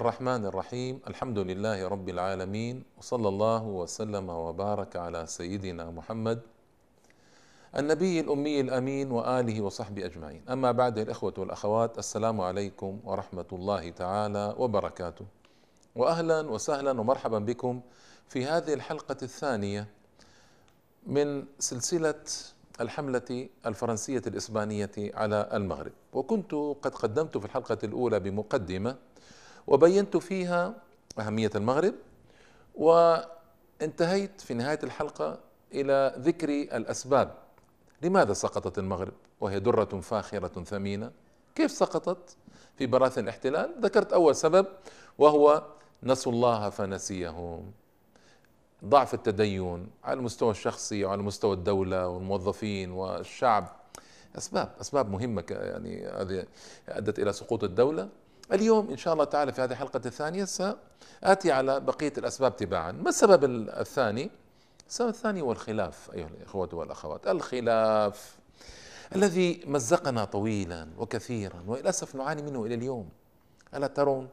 الرحمن الرحيم. الحمد لله رب العالمين وصلى الله وسلم وبارك على سيدنا محمد النبي الأمي الأمين وآله وصحبه أجمعين. أما بعد الإخوة والأخوات السلام عليكم ورحمة الله تعالى وبركاته. وأهلا وسهلا ومرحبا بكم في هذه الحلقة الثانية من سلسلة الحملة الفرنسية الإسبانية على المغرب. وكنت قد قدمت في الحلقة الأولى بمقدمة وبينت فيها أهمية المغرب وانتهيت في نهاية الحلقة إلى ذكر الأسباب لماذا سقطت المغرب وهي درة فاخرة ثمينة. كيف سقطت؟ في براثن الاحتلال. ذكرت أول سبب وهو نسوا الله فنسيهم. ضعف التدين على المستوى الشخصي وعلى مستوى الدولة والموظفين والشعب. أسباب أسباب مهمة يعني هذه أدت إلى سقوط الدولة. اليوم إن شاء الله تعالى في هذه الحلقة الثانية سآتي على بقية الأسباب تباعا. ما السبب الثاني؟ السبب الثاني هو الخلاف أيها الإخوة والأخوات. الخلاف الذي مزقنا طويلا وكثيرا وللأسف نعاني منه إلى اليوم. ألا ترون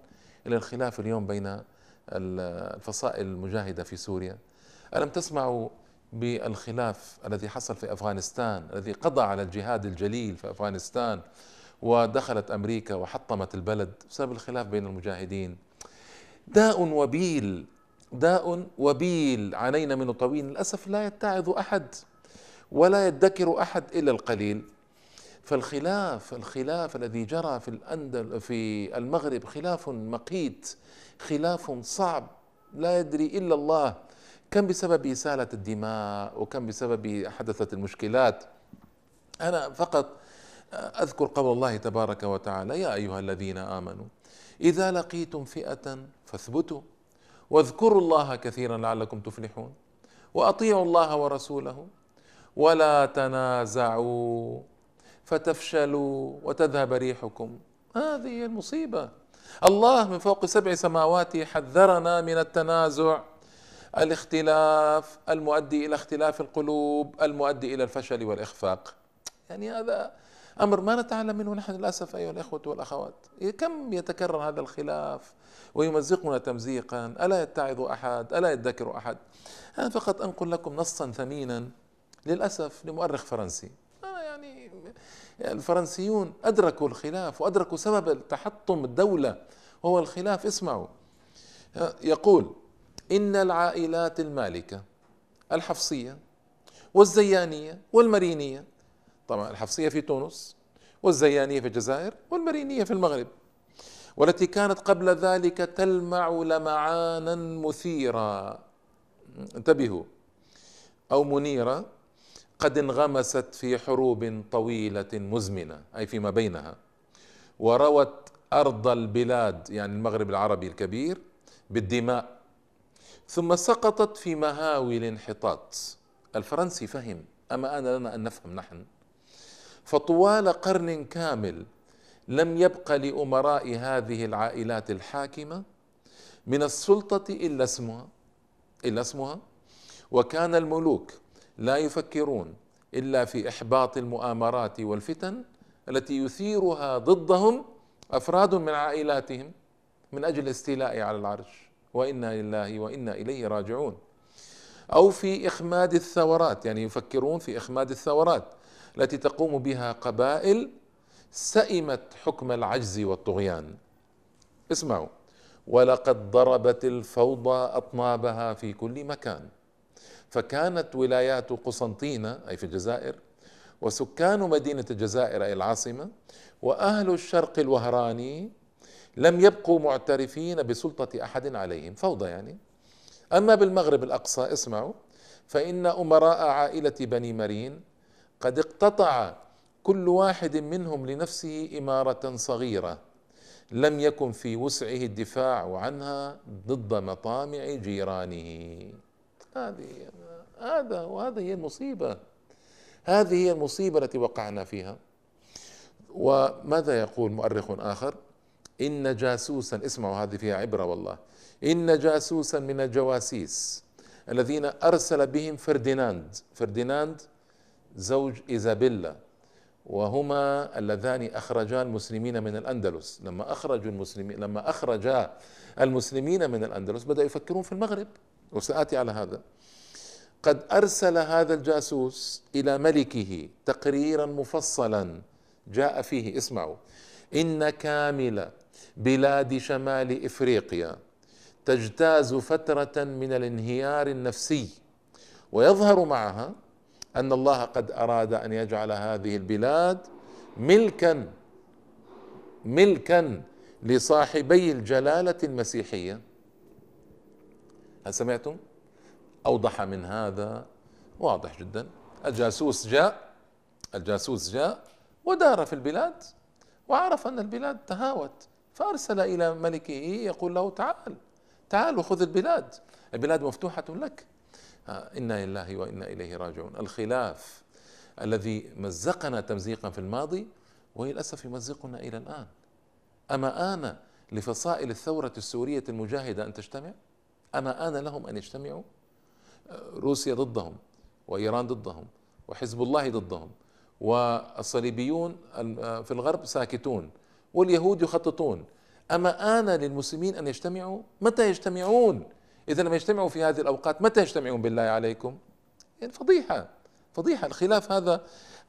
إلى الخلاف اليوم بين الفصائل المجاهدة في سوريا؟ ألم تسمعوا بالخلاف الذي حصل في أفغانستان الذي قضى على الجهاد الجليل في أفغانستان؟ ودخلت أمريكا وحطمت البلد بسبب الخلاف بين المجاهدين. داء وبيل داء وبيل عانينا منه طويل. للأسف لا يتعظ أحد ولا يدكر أحد إلا القليل. فالخلاف الخلاف الذي جرى في الأندل في المغرب خلاف مقيت خلاف صعب. لا يدري إلا الله كم بسبب إسالة الدماء وكم بسبب حدثت المشكلات. أنا فقط أذكر قول الله تبارك وتعالى يا أيها الذين آمنوا إذا لقيتم فئة فاثبتوا واذكروا الله كثيرا لعلكم تفلحون وأطيعوا الله ورسوله ولا تنازعوا فتفشلوا وتذهب ريحكم. هذه هي المصيبة. الله من فوق سبع سماوات حذرنا من التنازع الاختلاف المؤدي إلى اختلاف القلوب المؤدي إلى الفشل والإخفاق. يعني هذا أمر ما نتعلم منه نحن للأسف أيها الإخوة والأخوات. كم يتكرر هذا الخلاف ويمزقنا تمزيقا؟ ألا يتعظ أحد؟ ألا يذكر أحد؟ أنا فقط أنقل لكم نصا ثمينا للأسف لمؤرخ فرنسي. الفرنسيون أدركوا الخلاف وأدركوا سبب تحطم الدولة وهو الخلاف. اسمعوا. يقول إن العائلات المالكة الحفصية والزيانية والمرينية طبعا الحفصية في تونس والزيانية في الجزائر والمرينية في المغرب والتي كانت قبل ذلك تلمع لمعانا مثيرا انتبهوا أو منيرة قد انغمست في حروب طويلة مزمنة أي فيما بينها وروت أرض البلاد يعني المغرب العربي الكبير بالدماء ثم سقطت في مهاوي الانحطاط الفرنسي فهم أما أنا لنا أن نفهم نحن. فطوال قرن كامل لم يبق لأمراء هذه العائلات الحاكمة من السلطة إلا اسمها إلا اسمها وكان الملوك لا يفكرون إلا في إحباط المؤامرات والفتن التي يثيرها ضدهم أفراد من عائلاتهم من أجل الاستيلاء على العرش وإنا لله وإنا إليه راجعون. أو في إخماد الثورات يعني يفكرون في إخماد الثورات. التي تقوم بها قبائل سئمت حكم العجز والطغيان. اسمعوا. ولقد ضربت الفوضى أطنابها في كل مكان. فكانت ولايات قسنطينة أي في الجزائر وسكان مدينة الجزائر أي العاصمة وأهل الشرق الوهراني لم يبقوا معترفين بسلطة أحد عليهم. فوضى يعني. أما بالمغرب الأقصى اسمعوا فإن أمراء عائلة بني مرين قد اقتطع كل واحد منهم لنفسه إمارة صغيرة لم يكن في وسعه الدفاع عنها ضد مطامع جيرانه. هذه هذا وهذه هي المصيبة. هذه هي المصيبة التي وقعنا فيها. وماذا يقول مؤرخ آخر؟ إن جاسوسا اسمعوا هذه فيها عبرة والله. إن جاسوسا من الجواسيس الذين أرسل بهم فرديناند. فرديناند زوج إيزابيلا وهما اللذان أخرجا المسلمين من الأندلس. لما اخرجوا المسلمين لما أخرجا المسلمين من الأندلس بدأوا يفكرون في المغرب. وسآتي على هذا. قد أرسل هذا الجاسوس إلى ملكه تقريرا مفصلا. جاء فيه اسمعوا. إن كامل بلاد شمال إفريقيا تجتاز فترة من الانهيار النفسي ويظهر معها أن الله قد أراد أن يجعل هذه البلاد ملكا ملكا لصاحبي الجلالة المسيحية. هل سمعتم؟ أوضح من هذا. واضح جدا. الجاسوس جاء الجاسوس جاء ودار في البلاد وعرف أن البلاد تهاوت. فأرسل إلى ملكه يقول له تعال تعال وخذ البلاد. البلاد مفتوحة لك. إنا لله وأنا إليه راجعون. الخلاف الذي مزقنا تمزيقا في الماضي وللاسف يمزقنا إلى الآن. أما آن لفصائل الثورة السورية المجاهدة أن تجتمع؟ أما آن لهم أن يجتمعوا؟ روسيا ضدهم وإيران ضدهم وحزب الله ضدهم والصليبيون في الغرب ساكتون واليهود يخططون. أما آن للمسلمين أن يجتمعوا؟ متى يجتمعون؟ إذا لم يجتمعوا في هذه الأوقات متى يجتمعون بالله عليكم؟ يعني فضيحة فضيحة. الخلاف هذا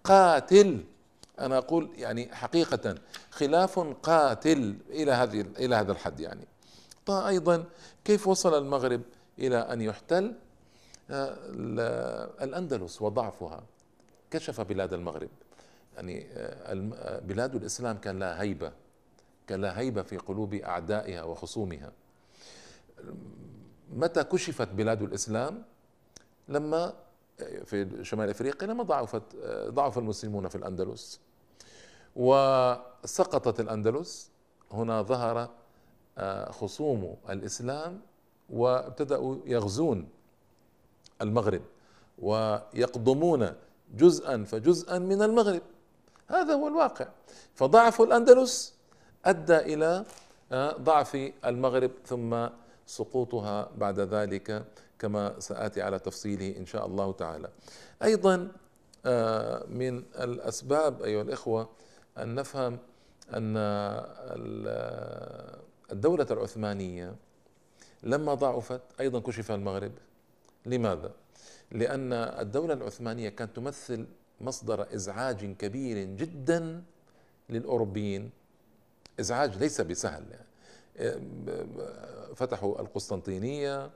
قاتل. أنا أقول يعني حقيقة خلاف قاتل إلى هذه إلى هذا الحد يعني. أيضا كيف وصل المغرب إلى أن يحتل؟ آه، الأندلس وضعفها. كشف بلاد المغرب. يعني آه، آه، بلاد الإسلام كان لها هيبة كان لها هيبة في قلوب أعدائها وخصومها. متى كشفت بلاد الإسلام؟ لما في شمال إفريقيا لما ضعفت ضعف المسلمون في الأندلس. وسقطت الأندلس. هنا ظهر آه، خصوم الإسلام وابتدأوا يغزون المغرب ويقضمون جزءا فجزءا من المغرب. هذا هو الواقع. فضعف الأندلس أدى إلى آه، ضعف المغرب ثم سقوطها بعد ذلك كما سآتي على تفصيله إن شاء الله تعالى. أيضا آه، من الأسباب أيها الإخوة أن نفهم أن الدولة العثمانية لما ضعفت أيضا كشف المغرب. لماذا؟ لأن الدولة العثمانية كانت تمثل مصدر إزعاج كبير جدا للأوروبيين. إزعاج ليس بسهل يعني. فتحوا القسطنطينية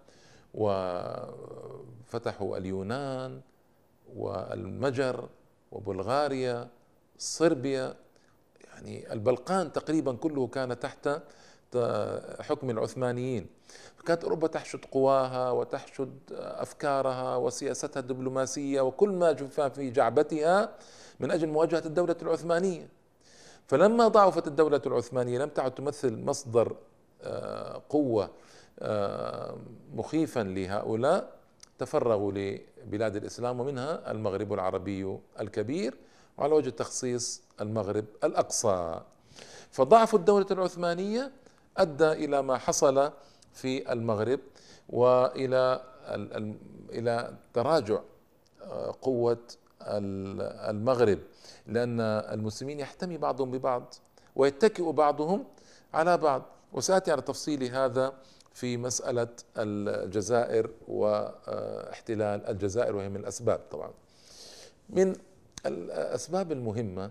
وفتحوا اليونان والمجر وبلغاريا صربيا. يعني البلقان تقريبا كله كان تحت حكم العثمانيين. كانت أوروبا تحشد قواها وتحشد أفكارها وسياستها الدبلوماسية وكل ما في جعبتها من أجل مواجهة الدولة العثمانية. فلما ضعفت الدولة العثمانية لم تعد تمثل مصدر قوة آه، مخيفا لهؤلاء. تفرغوا لبلاد الإسلام ومنها المغرب العربي الكبير وعلى وجه التخصيص المغرب الأقصى. فضعف الدولة العثمانية أدى إلى ما حصل في المغرب وإلى إلى تراجع آه، قوة المغرب. لأن المسلمين يحتمي بعضهم ببعض ويتكئ بعضهم على بعض. وسآتي على تفصيل هذا في مسألة الجزائر واحتلال الجزائر وهي من الأسباب طبعا. من الأسباب المهمة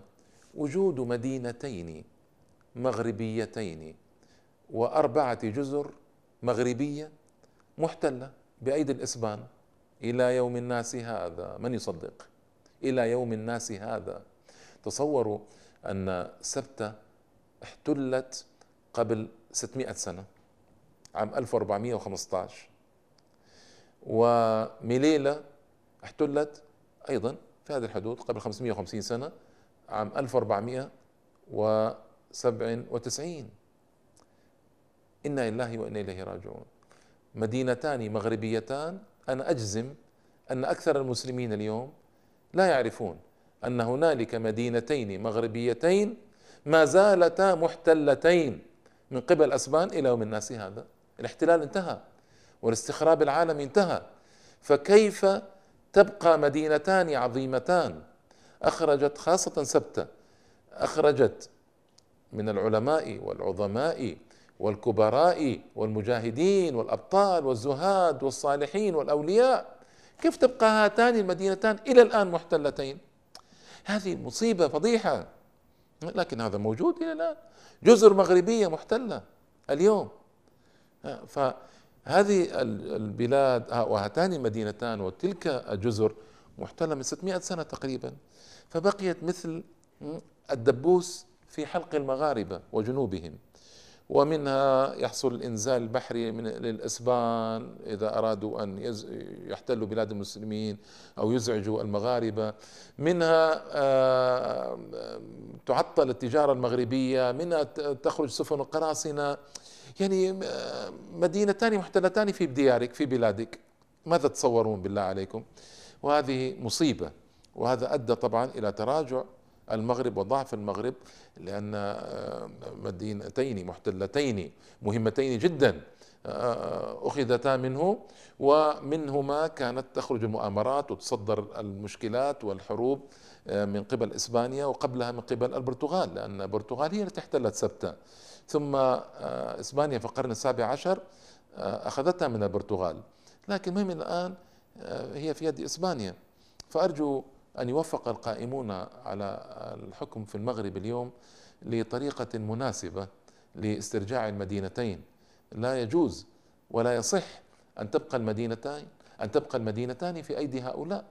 وجود مدينتين مغربيتين وأربعة جزر مغربية محتلة بأيدي الإسبان. إلى يوم الناس هذا من يصدق؟ إلى يوم الناس هذا. تصوروا أن سبتة احتلت قبل 600 سنة عام 1415 وميليلا احتلت أيضا في هذه الحدود قبل 550 سنة عام 1497 إنا لله وإنا إليه راجعون. مدينتان مغربيتان. أنا أجزم أن أكثر المسلمين اليوم لا يعرفون أن هنالك مدينتين مغربيتين ما زالتا محتلتين. من قبل أسبان إلى يوم الناس هذا. الاحتلال انتهى والاستخراب العالمي انتهى. فكيف تبقى مدينتان عظيمتان؟ أخرجت خاصة سبتة. أخرجت من العلماء والعظماء والكبراء والمجاهدين والأبطال والزهاد والصالحين والأولياء. كيف تبقى هاتان المدينتان إلى الآن محتلتين؟ هذه مصيبة فضيحة. لكن هذا موجود إلى الآن. جزر مغربية محتلة اليوم. فهذه البلاد وهاتان المدينتان وتلك الجزر محتلة من 600 سنة تقريبا. فبقيت مثل الدبوس في حلق المغاربة وجنوبهم. ومنها يحصل الإنزال البحري من للأسبان إذا أرادوا أن يحتلوا بلاد المسلمين أو يزعجوا المغاربة. منها آه، تعطل التجارة المغربية. منها تخرج سفن القراصنة. يعني آه، مدينتان محتلتان في ديارك في بلادك. ماذا تصورون بالله عليكم؟ وهذه مصيبة. وهذا أدى طبعا إلى تراجع. المغرب وضعف المغرب لأن آه، مدينتين محتلتين مهمتين جدا آه، أخذتا منه ومنهما كانت تخرج المؤامرات وتصدر المشكلات والحروب آه، من قبل إسبانيا وقبلها من قبل البرتغال لأن البرتغال هي التي احتلت سبتة. ثم إسبانيا في القرن السابع عشر أخذتها من البرتغال. لكن المهم الآن هي في يد إسبانيا. فأرجو أن يوفق القائمون على الحكم في المغرب اليوم لطريقة مناسبة لاسترجاع المدينتين. لا يجوز ولا يصح أن تبقى المدينتين أن تبقى المدينتان في أيدي هؤلاء.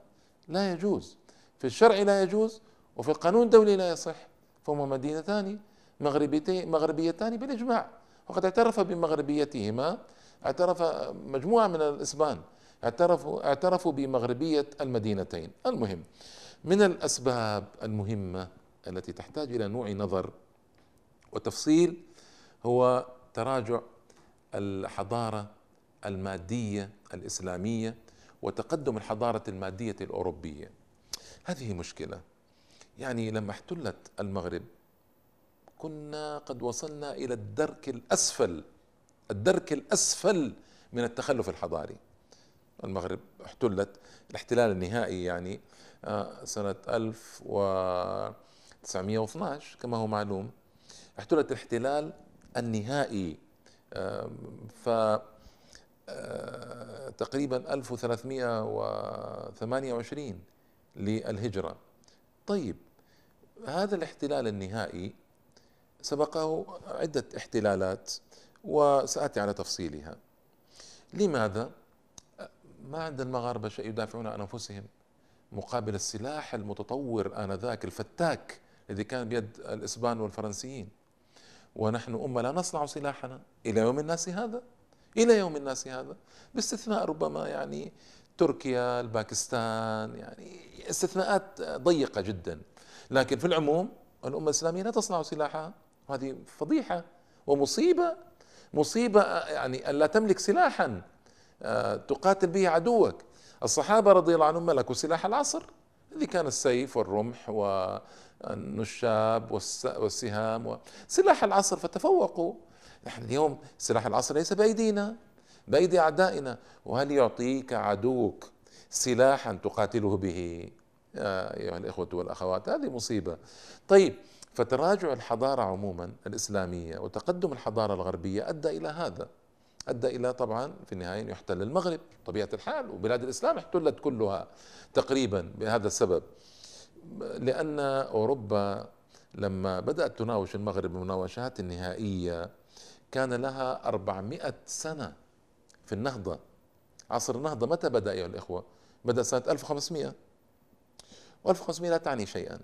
لا يجوز. في الشرع لا يجوز وفي القانون الدولي لا يصح. فهما مدينتان مغربيتين مغربيتان بالإجماع. وقد اعترف بمغربيتهما اعترف مجموعة من الإسبان. اعترفوا اعترفوا بمغربية المدينتين. المهم من الأسباب المهمة التي تحتاج إلى نوع نظر وتفصيل هو تراجع الحضارة المادية الإسلامية وتقدم الحضارة المادية الأوروبية. هذه مشكلة. يعني لما احتلت المغرب كنا قد وصلنا إلى الدرك الأسفل الدرك الأسفل من التخلف الحضاري. المغرب احتلت الاحتلال النهائي يعني آه، سنة 1912 كما هو معلوم احتلت الاحتلال النهائي ف آه، تقريبا 1328 للهجرة طيب هذا الاحتلال النهائي سبقه عدة احتلالات وسآتي على تفصيلها لماذا؟ ما عند المغاربة شيء يدافعون عن أنفسهم مقابل السلاح المتطور آنذاك الفتاك الذي كان بيد الإسبان والفرنسيين. ونحن أمة لا نصنع سلاحنا. إلى يوم الناس هذا؟ إلى يوم الناس هذا؟ باستثناء ربما يعني تركيا الباكستان يعني استثناءات ضيقة جدا. لكن في العموم الأمة الإسلامية لا تصنع سلاحها. هذه فضيحة ومصيبة. مصيبة يعني أن لا تملك سلاحا. تقاتل به عدوك. الصحابة رضي الله عنهم ملكوا سلاح العصر. اللي كان السيف والرمح والنشاب والسهام سلاح العصر فتفوقوا. نحن اليوم سلاح العصر ليس بأيدينا بأيدي أعدائنا. وهل يعطيك عدوك سلاحا تقاتله به؟ يا أيها الإخوة والأخوات هذه مصيبة. طيب فتراجع الحضارة عموما الإسلامية وتقدم الحضارة الغربية أدى إلى هذا. أدى إلى طبعا في النهاية يحتل المغرب طبيعة الحال وبلاد الإسلام احتلت كلها تقريبا بهذا السبب. لأن أوروبا لما بدأت تناوش المغرب المناوشات النهائية كان لها 400 سنة في النهضة. عصر النهضة متى بدأ أيها الإخوة؟ بدأ سنة 1500 و1500 لا تعني شيئا.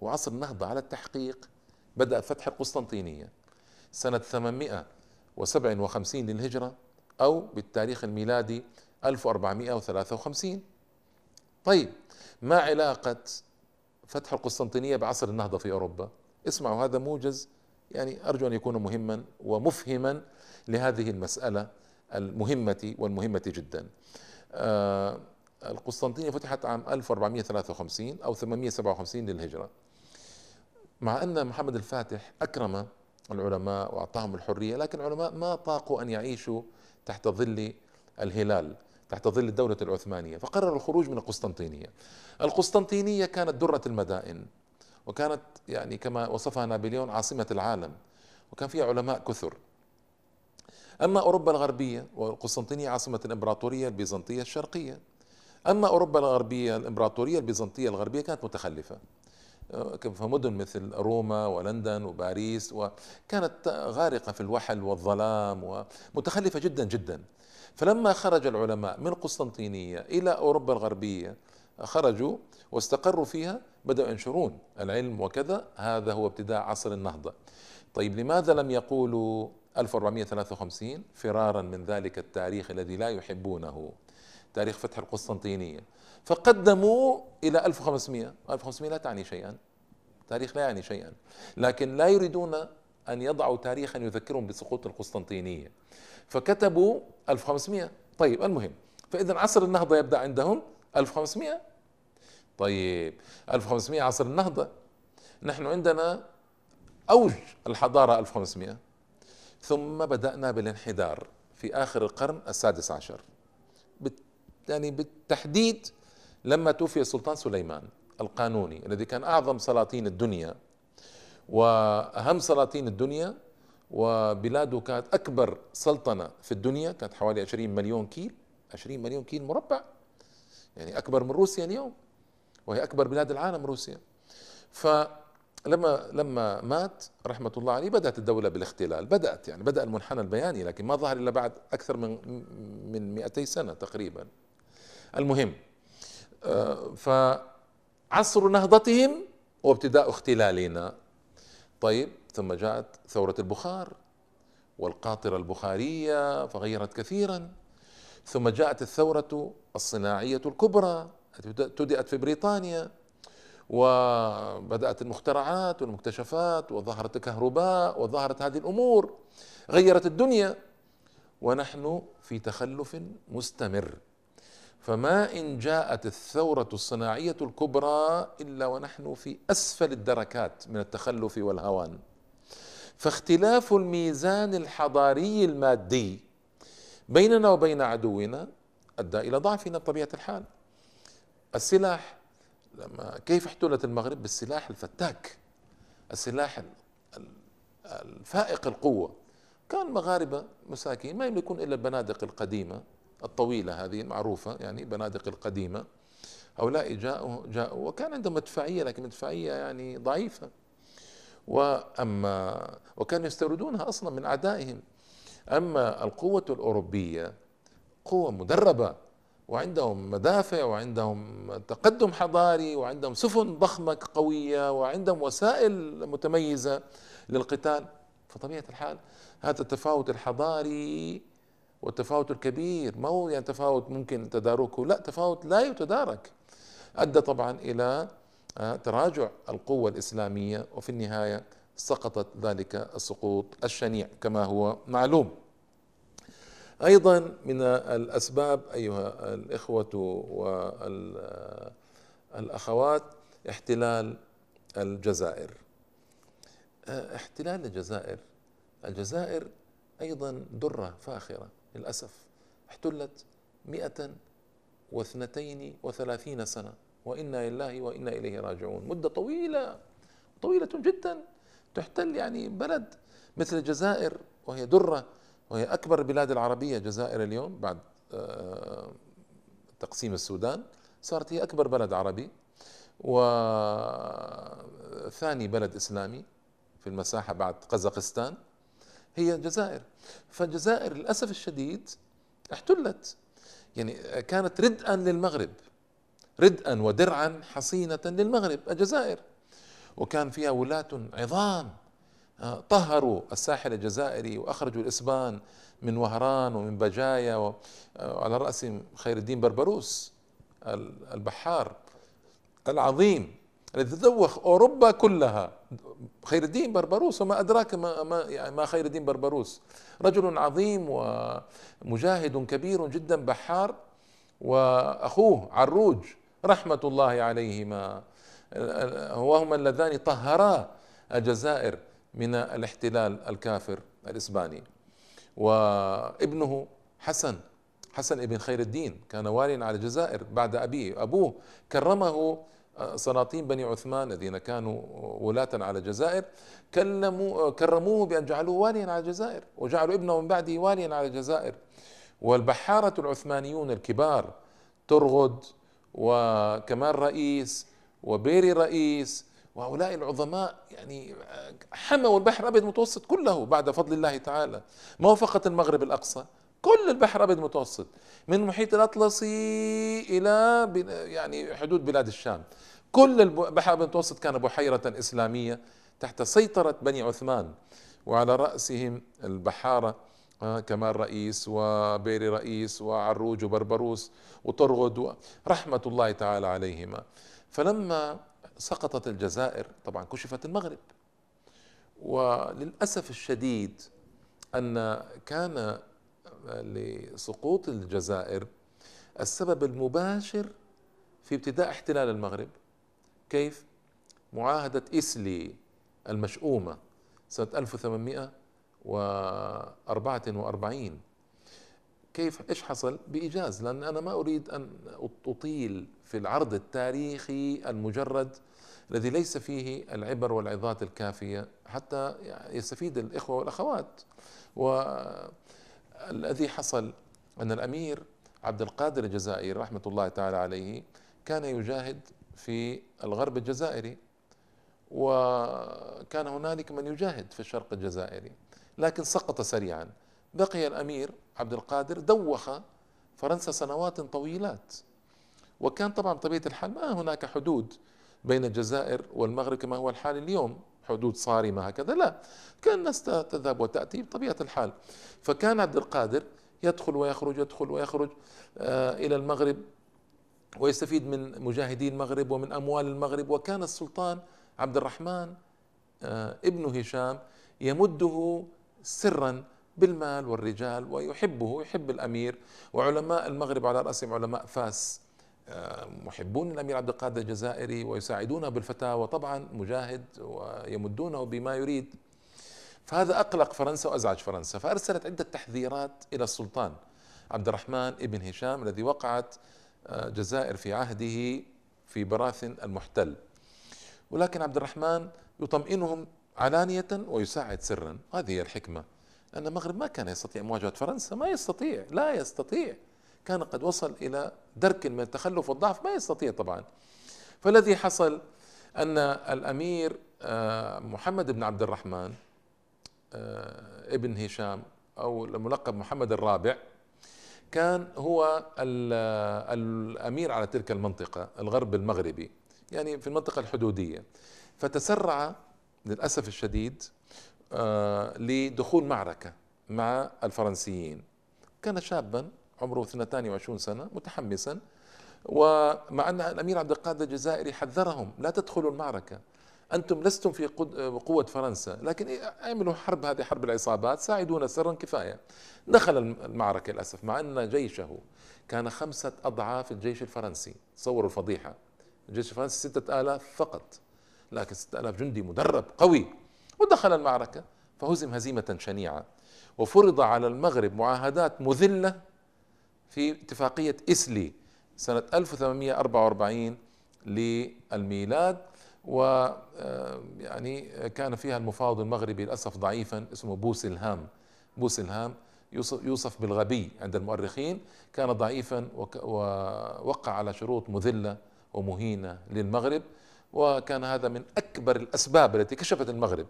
وعصر النهضة على التحقيق بدأ فتح القسطنطينية. سنة 800 و57 للهجرة أو بالتاريخ الميلادي 1453 طيب ما علاقة فتح القسطنطينية بعصر النهضة في أوروبا؟ اسمعوا هذا موجز يعني أرجو أن يكون مهما ومفهما لهذه المسألة المهمة والمهمة جدا. آه القسطنطينية فتحت عام 1453 أو 857 للهجرة. مع أن محمد الفاتح أكرم العلماء وأعطاهم الحرية لكن العلماء ما طاقوا أن يعيشوا تحت ظل الهلال تحت ظل الدولة العثمانية. فقرر الخروج من القسطنطينية. القسطنطينية كانت درة المدائن وكانت يعني كما وصفها نابليون عاصمة العالم وكان فيها علماء كثر. أما أوروبا الغربية والقسطنطينية عاصمة الإمبراطورية البيزنطية الشرقية. أما أوروبا الغربية الإمبراطورية البيزنطية الغربية كانت متخلفة. فمدن مثل روما ولندن وباريس وكانت غارقة في الوحل والظلام ومتخلفة جدا جدا. فلما خرج العلماء من قسطنطينية إلى أوروبا الغربية خرجوا واستقروا فيها بدأوا ينشرون العلم وكذا. هذا هو ابتداء عصر النهضة. طيب لماذا لم يقولوا 1453 فرارا من ذلك التاريخ الذي لا يحبونه؟ تاريخ فتح القسطنطينية. فقدموا إلى 1500 1500 لا تعني شيئا. تاريخ لا يعني شيئا. لكن لا يريدون أن يضعوا تاريخا يذكرهم بسقوط القسطنطينية. فكتبوا 1500 طيب المهم فإذا عصر النهضة يبدأ عندهم 1500 طيب 1500 عصر النهضة. نحن عندنا أوج الحضارة 1500 ثم بدأنا بالانحدار في آخر القرن السادس عشر. يعني بالتحديد لما توفي السلطان سليمان القانوني الذي كان أعظم سلاطين الدنيا وأهم سلاطين الدنيا وبلاده كانت أكبر سلطنة في الدنيا كانت حوالي 20 مليون كيل 20 مليون كيل مربع يعني أكبر من روسيا اليوم وهي أكبر بلاد العالم روسيا. فلما لما مات رحمة الله عليه بدأت الدولة بالاختلال بدأت يعني بدأ المنحنى البياني لكن ما ظهر إلا بعد أكثر من من 200 سنة تقريبا. المهم فعصر نهضتهم وابتداء اختلالنا. طيب ثم جاءت ثورة البخار والقاطرة البخارية فغيرت كثيرا. ثم جاءت الثورة الصناعية الكبرى ابتدأت في بريطانيا وبدأت المخترعات والمكتشفات وظهرت الكهرباء وظهرت هذه الأمور غيرت الدنيا ونحن في تخلف مستمر. فما إن جاءت الثورة الصناعية الكبرى إلا ونحن في أسفل الدركات من التخلف والهوان. فاختلاف الميزان الحضاري المادي بيننا وبين عدونا أدى إلى ضعفنا بطبيعة الحال. السلاح لما كيف احتلت المغرب بالسلاح الفتاك؟ السلاح الفائق القوة. كان مغاربة مساكين ما يملكون إلا البنادق القديمة. الطويلة هذه المعروفة يعني البنادق القديمة. هؤلاء جاءوا جاءوا وكان عندهم مدفعية لكن مدفعية يعني ضعيفة. وأما وكانوا يستوردونها أصلا من أعدائهم. أما القوة الأوروبية قوة مدربة وعندهم مدافع وعندهم تقدم حضاري وعندهم سفن ضخمة قوية وعندهم وسائل متميزة للقتال. فطبيعة الحال هذا التفاوت الحضاري والتفاوت الكبير ما هو يعني تفاوت ممكن تداركه؟ لا تفاوت لا يتدارك. أدى طبعا إلى آه، تراجع القوة الإسلامية وفي النهاية سقطت ذلك السقوط الشنيع كما هو معلوم. أيضا من الأسباب أيها الإخوة والأخوات احتلال الجزائر. آه، احتلال الجزائر. الجزائر أيضا درة فاخرة. للأسف احتلت مئة واثنتين وثلاثين سنة. وإنا لله وإنا إليه راجعون. مدة طويلة طويلة جدا. تحتل يعني بلد مثل الجزائر وهي درة وهي أكبر البلاد العربية الجزائر اليوم بعد آه، تقسيم السودان. صارت هي أكبر بلد عربي. وثاني بلد إسلامي في المساحة بعد قزاقستان. هي الجزائر. فالجزائر للأسف الشديد احتلت. يعني كانت ردءا للمغرب. ردءا ودرعا حصينة للمغرب الجزائر. وكان فيها ولاة عظام آه، طهروا الساحل الجزائري وأخرجوا الإسبان من وهران ومن بجايا وعلى آه، راسهم خير الدين بربروس البحار العظيم. الذي تذوق أوروبا كلها. خير الدين بربروس وما أدراك ما ما, يعني ما خير الدين بربروس. رجل عظيم ومجاهد كبير جدا بحار وأخوه عروج رحمة الله عليهما. وهما اللذان طهرا الجزائر من الاحتلال الكافر الإسباني. وابنه حسن حسن ابن خير الدين كان واليا على الجزائر بعد أبيه. أبوه كرمه سلاطين بني عثمان الذين كانوا ولاة على الجزائر كلموا كرموه بأن جعلوه واليا على الجزائر وجعلوا ابنه من بعده واليا على الجزائر. والبحارة العثمانيون الكبار ترغد وكمال رئيس وبيري رئيس وهؤلاء العظماء يعني حموا البحر الأبيض المتوسط كله بعد فضل الله تعالى. ما فقط المغرب الأقصى؟ كل البحر الابيض المتوسط من محيط الاطلسي إلى يعني حدود بلاد الشام. كل البحر الابيض المتوسط كان بحيرة إسلامية تحت سيطرة بني عثمان وعلى رأسهم البحارة آه، كمال رئيس وبيري رئيس وعروج وبربروس وطرغد رحمة الله تعالى عليهما. فلما سقطت الجزائر طبعا كشفت المغرب. وللأسف الشديد أن كان لسقوط الجزائر السبب المباشر في ابتداء احتلال المغرب. كيف؟ معاهدة إسلي المشؤومة سنة 1800 وأربعة وأربعين. كيف؟ إيش حصل؟ بإيجاز لأن أنا ما أريد أن أطيل في العرض التاريخي المجرد الذي ليس فيه العبر والعظات الكافية حتى يستفيد الإخوة والأخوات. والذي حصل أن الأمير عبد القادر الجزائري رحمة الله تعالى عليه كان يجاهد في الغرب الجزائري وكان هنالك من يجاهد في الشرق الجزائري لكن سقط سريعا. بقي الأمير عبد القادر دوخ فرنسا سنوات طويلات. وكان طبعا بطبيعة الحال ما هناك حدود بين الجزائر والمغرب كما هو الحال اليوم. حدود صارمة هكذا لا. كان الناس تذهب وتأتي بطبيعة الحال. فكان عبد القادر يدخل ويخرج يدخل ويخرج آه إلى المغرب ويستفيد من مجاهدي المغرب ومن أموال المغرب. وكان السلطان عبد الرحمن آه ابن هشام يمده سرا بالمال والرجال ويحبه يحب الأمير. وعلماء المغرب على رأسهم علماء فاس. محبون الأمير عبد القادر الجزائري ويساعدونه بالفتاوى طبعا مجاهد ويمدونه بما يريد. فهذا أقلق فرنسا وأزعج فرنسا فأرسلت عدة تحذيرات إلى السلطان عبد الرحمن ابن هشام الذي وقعت آه، جزائر في عهده في براثن المحتل. ولكن عبد الرحمن يطمئنهم علانية ويساعد سرا. هذه هي الحكمة أن المغرب ما كان يستطيع مواجهة فرنسا ما يستطيع لا يستطيع. كان قد وصل إلى درك من التخلف والضعف ما يستطيع طبعا. فالذي حصل أن الأمير آه، محمد بن عبد الرحمن آه، ابن هشام أو الملقب محمد الرابع كان هو الأمير على تلك المنطقة الغرب المغربي يعني في المنطقة الحدودية. فتسرع للأسف الشديد آه، لدخول معركة مع الفرنسيين. كان شابا عمره 22 سنة متحمسا. ومع أن الأمير عبد القادر الجزائري حذرهم لا تدخلوا المعركة. أنتم لستم في قوة فرنسا لكن اعملوا حرب هذه حرب العصابات ساعدونا سرا كفاية. دخل المعركة للأسف مع أن جيشه كان خمسة أضعاف الجيش الفرنسي. تصوروا الفضيحة. الجيش الفرنسي ستة آلاف فقط. لكن ستة آلاف جندي مدرب قوي. ودخل المعركة فهزم هزيمة شنيعة. وفرض على المغرب معاهدات مذلة في اتفاقية إسلي سنة 1844 للميلاد و آه، يعني كان فيها المفاوض المغربي للأسف ضعيفا اسمه بوسلهام. بوسلهام يوصف بالغبي عند المؤرخين. كان ضعيفا ووقع على شروط مذلة ومهينة للمغرب. وكان هذا من أكبر الأسباب التي كشفت المغرب.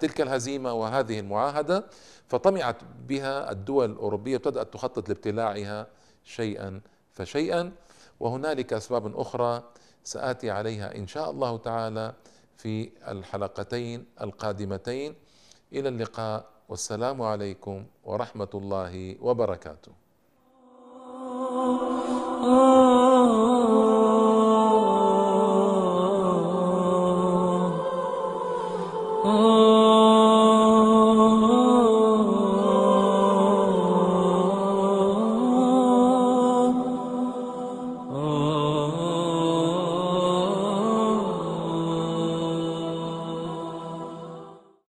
تلك الهزيمة وهذه المعاهدة فطمعت بها الدول الأوروبية ابتدأت تخطط لابتلاعها شيئا فشيئا. وهنالك أسباب أخرى سآتي عليها إن شاء الله تعالى في الحلقتين القادمتين. إلى اللقاء والسلام عليكم ورحمة الله وبركاته.